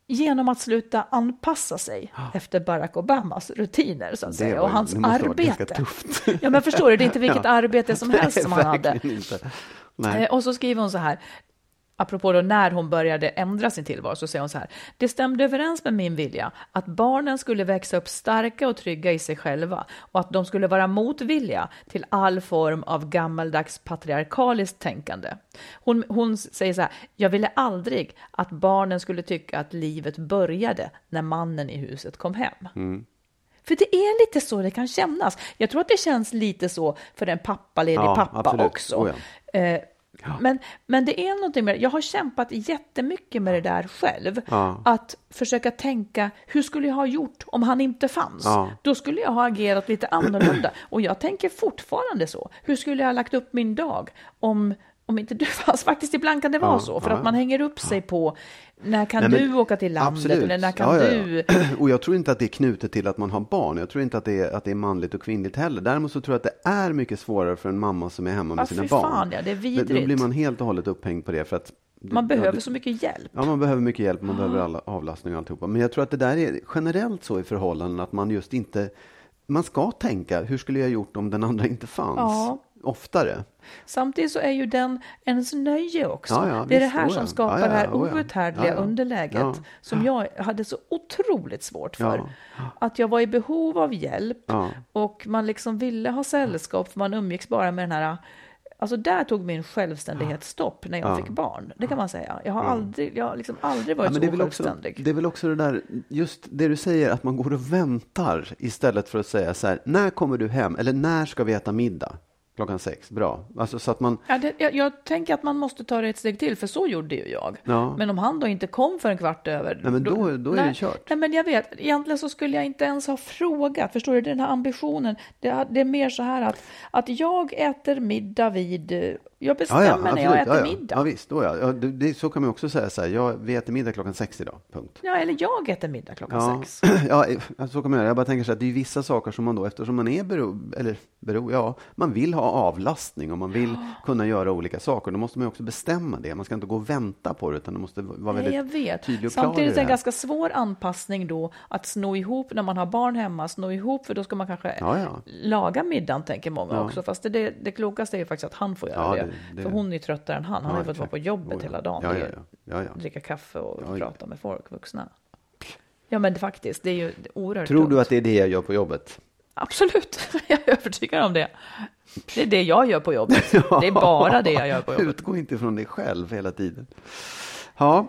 genom att sluta anpassa sig efter Barack Obamas rutiner så att Det säga, och hans arbete. Ja, men förstår du, det är inte <laughs> vilket Ja. arbete som helst Nej, som han hade. inte. Nej. Eh, Och så skriver hon så här, apropå då när hon började ändra sin tillvaro, så säger hon så här, det stämde överens med min vilja att barnen skulle växa upp starka och trygga i sig själva och att de skulle vara motvilliga till all form av gammaldags patriarkaliskt tänkande. Hon, hon säger så här, jag ville aldrig att barnen skulle tycka att livet började när mannen i huset kom hem. För det är lite så det kan kännas. Jag tror att det känns lite så för en pappaledig Ja, pappa absolut. också. Oh ja. Eh, men, men det är någonting med Jag har kämpat jättemycket med det där själv. Ja. Att försöka tänka, hur skulle jag ha gjort om han inte fanns? Ja. Då skulle jag ha agerat lite annorlunda. Och jag tänker fortfarande så. Hur skulle jag ha lagt upp min dag om, om inte du fanns? Faktiskt ibland kan det vara Ja, så. För ja. att man hänger upp sig på, när kan Nej, men du åka till landet? absolut. Eller när kan Ja, du... <clears throat> Och jag tror inte att det är knutet till att man har barn. Jag tror inte att det är, att det är manligt och kvinnligt heller. Däremot så tror jag att det är mycket svårare för en mamma som är hemma med sina barn. fan, ja, det är Då- Då vidrigt. blir man helt och hållet upphängd på det. För att Man ja, behöver det- så mycket hjälp. Ja, man behöver mycket hjälp, man behöver alla, avlastning och alltihopa. Men jag tror att det där är generellt så i förhållanden att man just inte... Man ska tänka, hur skulle jag gjort om den andra inte fanns? Ja. Oftare. Samtidigt så är ju den ens nöje också. Ja, ja, det är det här oh som skapar Ja, det här oh outhärdliga underläget som jag hade så otroligt svårt för. Att jag var i behov av hjälp och man liksom ville ha sällskap för man umgicks bara med den här Alltså där tog min självständighet stopp när jag Ja. fick barn. Det kan man säga. Jag har aldrig, jag har liksom aldrig varit Ja, men det, är så väl också, självständig. det är väl också det där, just det du säger, att man går och väntar istället för att säga så här, när kommer du hem? Eller när ska vi äta middag? Klockan sex, bra. Alltså så att man, Ja, det, jag, jag tänker att man måste ta det ett steg till, för så gjorde ju jag. Ja. Men om han då inte kom för en kvart över... Nej, men då- då är det nej, kört. Nej, men jag vet. Egentligen så skulle jag inte ens ha frågat. Förstår du? Den här ambitionen. Det, är- det är mer så här att, att jag äter middag vid eh, Jag bestämmer när jag äter ja, ja. middag. Ja, visst, då ja. ja det, det, så kan man också säga så här, ja, vi äter middag klockan sex idag, punkt. Ja, eller jag äter middag klockan Ja, sex. <clears throat> ja, så kan man göra. Jag bara tänker så att det är vissa saker som man då, eftersom man är bero, eller bero, ja, man vill ha avlastning och man vill kunna göra olika saker. Då måste man ju också bestämma det. Man ska inte gå och vänta på det, utan det måste vara väldigt Nej, jag vet. tydlig och klar Samtidigt är det en här. ganska svår anpassning då att sno ihop när man har barn hemma, sno ihop för då ska man kanske Ja, ja. laga middagen tänker många Ja. också. Fast det, det, klokaste är ju faktiskt att han får göra Ja, det, det- det- För hon är ju tröttare än han. Han har Ja, ju fått vara på jobbet Oh, hela dagen. Ja, ja, ja. Ja. Dricka kaffe och prata med folk, vuxna. Ja men faktiskt, det är ju oerhört Tror du tungt. att det är det jag gör på jobbet? Absolut, <laughs> jag är övertygad om det. Det är det jag gör på jobbet. <laughs> Det är bara det jag gör på jobbet. Utgå inte från dig själv hela tiden. Ja,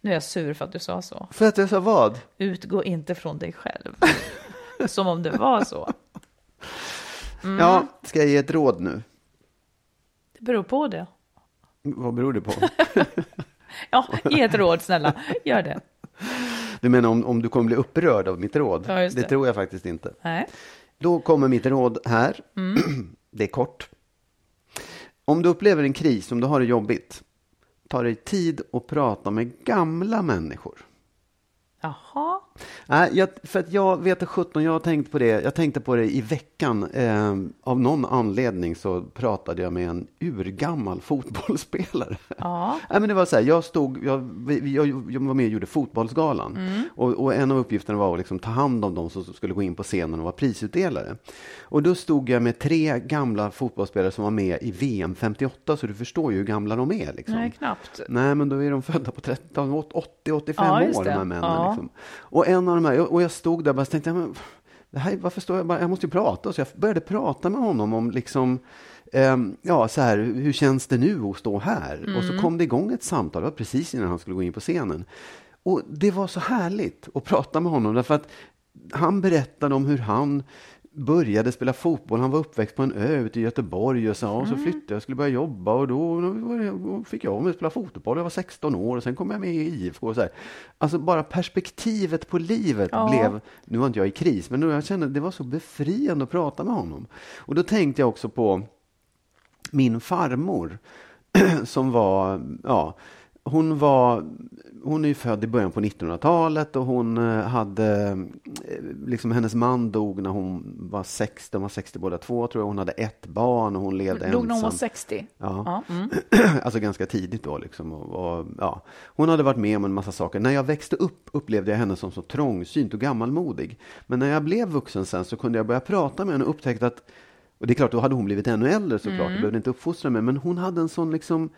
Nu är jag sur för att du sa så. för att jag sa vad? Utgå inte från dig själv. <laughs> Som om det var så. Mm. Ja, ska jag ge ett råd nu? Det beror på det. Vad beror det på? <laughs> Ja, ge ett råd snälla. Gör det. Du menar om, om du kommer bli upprörd av mitt råd? Ja, just det. tror jag faktiskt inte. Nej. Då kommer mitt råd här. Mm. <clears throat> Det är kort. Om du upplever en kris, om du har det jobbigt, ta dig tid att prata med gamla människor. Jaha. Nej, jag, för att jag vet att 17, jag har tänkt på det, jag tänkte på det i veckan. Eh, av någon anledning så pratade jag med en urgammal <laughs> fotbollsspelare. Ja. <laughs> Nej, men det var så här, jag, stod, jag, jag, jag var med och gjorde Fotbollsgalan. Mm. Och, och en av uppgifterna var att liksom ta hand om de som skulle gå in på scenen och vara prisutdelare. Och då stod jag med tre gamla fotbollsspelare som var med i VM 58, så du förstår ju hur gamla de är. Liksom. Nej, knappt. Nej, men då är de födda på 80-85 Ja, år, de här männen. Ja. Liksom. Och en av de här, och jag stod där och bara tänkte, men, det här, varför står jag bara, jag måste ju prata. Så jag började prata med honom om liksom, ehm, ja, så här, hur känns det nu att stå här? Och så kom det igång ett samtal, det var precis innan han skulle gå in på scenen. Och det var så härligt att prata med honom, därför att han berättade om hur han började spela fotboll. Han var uppväxt på en ö ute i Göteborg och sa, och så flyttade jag och skulle börja jobba och då, då fick jag med att spela fotboll. Jag var 16 år och sen kom jag med i IFK. Och så här. Alltså bara perspektivet på livet Ja. blev, nu var inte jag i kris, men då jag kände det var så befriande att prata med honom. Och då tänkte jag också på min farmor <clears throat> som var, ja, hon var, hon är ju född i början på 1900-talet och hon eh, hade, eh, liksom hennes man dog när hon var 60, de var 60 båda två tror jag, hon hade ett barn och hon levde Dog när hon var ensam. 60. Ja. Ja. Mm. <clears throat> alltså ganska tidigt då liksom. Och, och, ja. Hon hade varit med om en massa saker. När jag växte upp upplevde jag henne som så trångsynt och gammalmodig. Men när jag blev vuxen sen så kunde jag börja prata med henne och upptäckte att, och det är klart då hade hon blivit ännu äldre såklart, jag behövde inte uppfostra mig, men hon hade en sån liksom,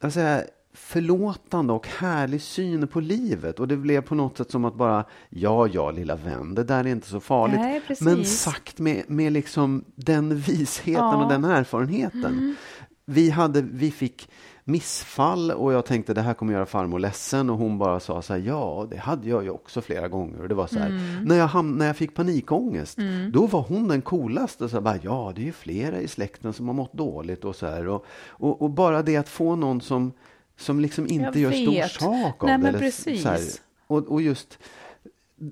jag säga, förlåtande och härlig syn på livet. Och det blev på något sätt som att bara, ja, ja, lilla vän, det där är inte så farligt. Nej, men sagt med, med liksom den visheten Ja. och den erfarenheten. Vi, hade, vi fick missfall och jag tänkte det här kommer göra farmor ledsen och hon bara sa så här, ja det hade jag ju också flera gånger och det var så här, när, jag ham- när jag fick panikångest då var hon den coolaste, så här, bara, ja det är ju flera i släkten som har mått dåligt och så här och, och, och bara det att få någon som, som liksom inte Jag gör stor sak av Nej, det. eller precis. Så här, och, och just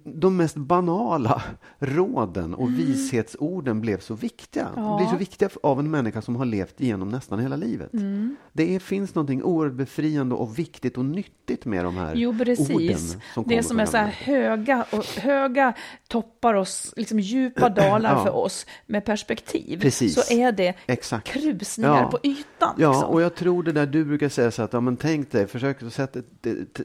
de mest banala råden och vishetsorden blev så viktiga. De Mm. Ja. blir så viktiga av en människa som har levt igenom nästan hela livet. Mm. Det är, finns något oerhört befriande och viktigt och nyttigt med de här Jo, orden. Som det som är så här höga, och höga toppar och liksom djupa dalar <clears throat> Ja. för oss med perspektiv. Precis. Så är det Exakt. krusningar Ja. på ytan. Ja, liksom. och jag tror det där du brukar säga så att, ja men tänk dig, försök att sätta,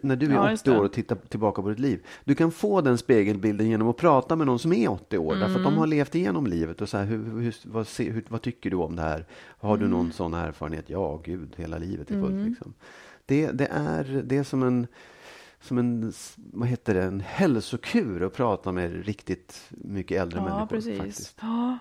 när du är Ja, just 80 det. år och tittar tillbaka på ditt liv. Du kan få den spegelbilden genom att prata med någon som är 80 år, därför att de Mm. har levt igenom livet och så här, hur, hur, vad, se, hur, vad tycker du om det här? Har du Mm. någon sån erfarenhet? Ja, gud, hela livet är fullt liksom. Det, det är, det är som en som en, vad heter det, en hälsokur att prata med riktigt mycket äldre ja, människor. precis. Faktiskt. Ja.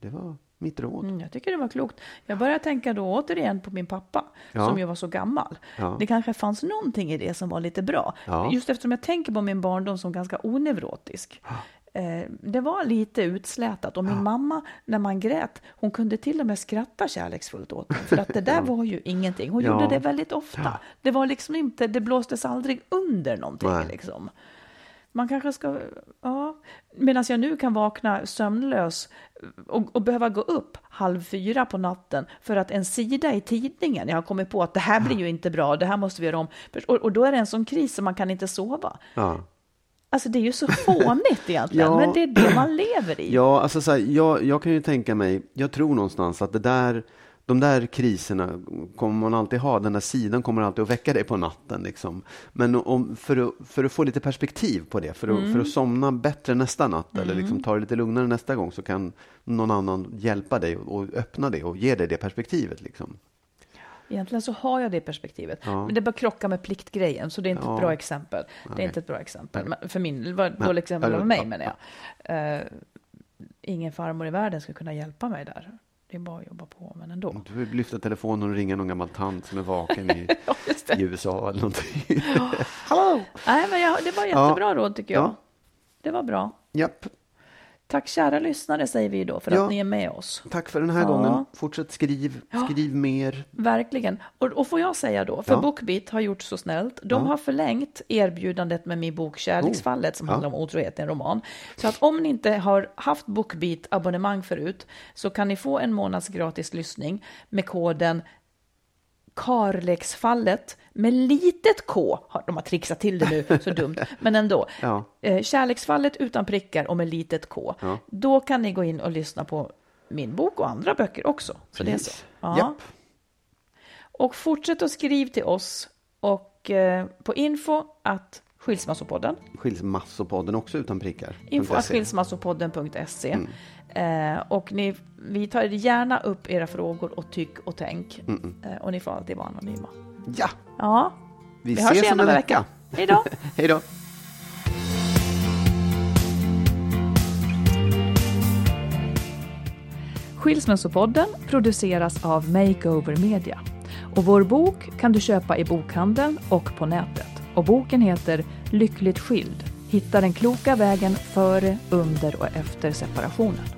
Det var mitt råd. Mm, jag tycker det var klokt. Jag börjar tänka då återigen på min pappa, Ja. som ju var så gammal. Ja. Det kanske fanns någonting i det som var lite bra. Ja. Just eftersom jag tänker på min barndom som ganska onevrotisk. Eh, det var lite utslätat och min mamma, när man grät, hon kunde till och med skratta kärleksfullt åt mig. För att det där var ju ingenting. Hon gjorde det väldigt ofta. Det var liksom inte, det blåstes aldrig under någonting liksom. Man kanske ska, ja, medan jag nu kan vakna sömnlös och, och, behöva gå upp halv fyra på natten för att en sida i tidningen, jag har kommit på att det här blir ju inte bra, det här måste vi göra om. Och, och då är det en sån kris som man kan inte sova. Ja. Alltså det är ju så fånigt <laughs> egentligen, ja. men det är det man lever i. Ja, alltså så här, jag, jag kan ju tänka mig, jag tror någonstans att det där de där kriserna kommer man alltid ha. Den där sidan kommer alltid att väcka dig på natten. Liksom. Men om, för, att, för att få lite perspektiv på det, för att, mm. för att somna bättre nästa natt mm. eller liksom ta det lite lugnare nästa gång så kan någon annan hjälpa dig och, och öppna det och ge dig det perspektivet. Liksom. Egentligen så har jag det perspektivet, ja. men det bara krocka med pliktgrejen, så det är inte ja. ett bra exempel. Det är okay. inte ett bra exempel, för min, dåligt exempel av mig, menar jag. Uh, ingen farmor i världen ska kunna hjälpa mig där. Det är bara att jobba på, men ändå. Du vill lyfta telefonen och ringa någon gammal tant som är vaken i, <laughs> i USA eller någonting. <laughs> Hallå! Nej, men jag, det var jättebra ja. råd tycker jag. Ja. Det var bra. Japp. Tack kära lyssnare säger vi då för ja. att ni är med oss. Tack för den här ja. gången. Fortsätt skriv, skriv mer. Verkligen. Och, och får jag säga då, för ja. Bookbeat har gjort så snällt. De har förlängt erbjudandet med min bok Kärleksfallet som handlar om otrohet, en roman. Så att om ni inte har haft Bookbeat abonnemang förut så kan ni få en månads gratis lyssning med koden Karleksfallet med litet K. De har trixat till det nu, så dumt, <laughs> men ändå. Ja. Eh, kärleksfallet utan prickar och med litet K. Ja. Då kan ni gå in och lyssna på min bok och andra böcker också. Så det är så. Ja. Och fortsätt att skriva till oss och eh, på info att Skilsmassopodden. Skilsmassopodden också utan prickar. Info att skilsmassopodden.se. Mm. Eh, och ni, vi tar gärna upp era frågor och tyck och tänk. Mm. Eh, och ni får alltid vara anonyma. Ja! Ja. Vi, vi ses om en vecka. Hej då! <laughs> Hej då! Skilsmässopodden produceras av Makeover Media. Och vår bok kan du köpa i bokhandeln och på nätet. Och boken heter Lyckligt skild. Hitta den kloka vägen före, under och efter separationen.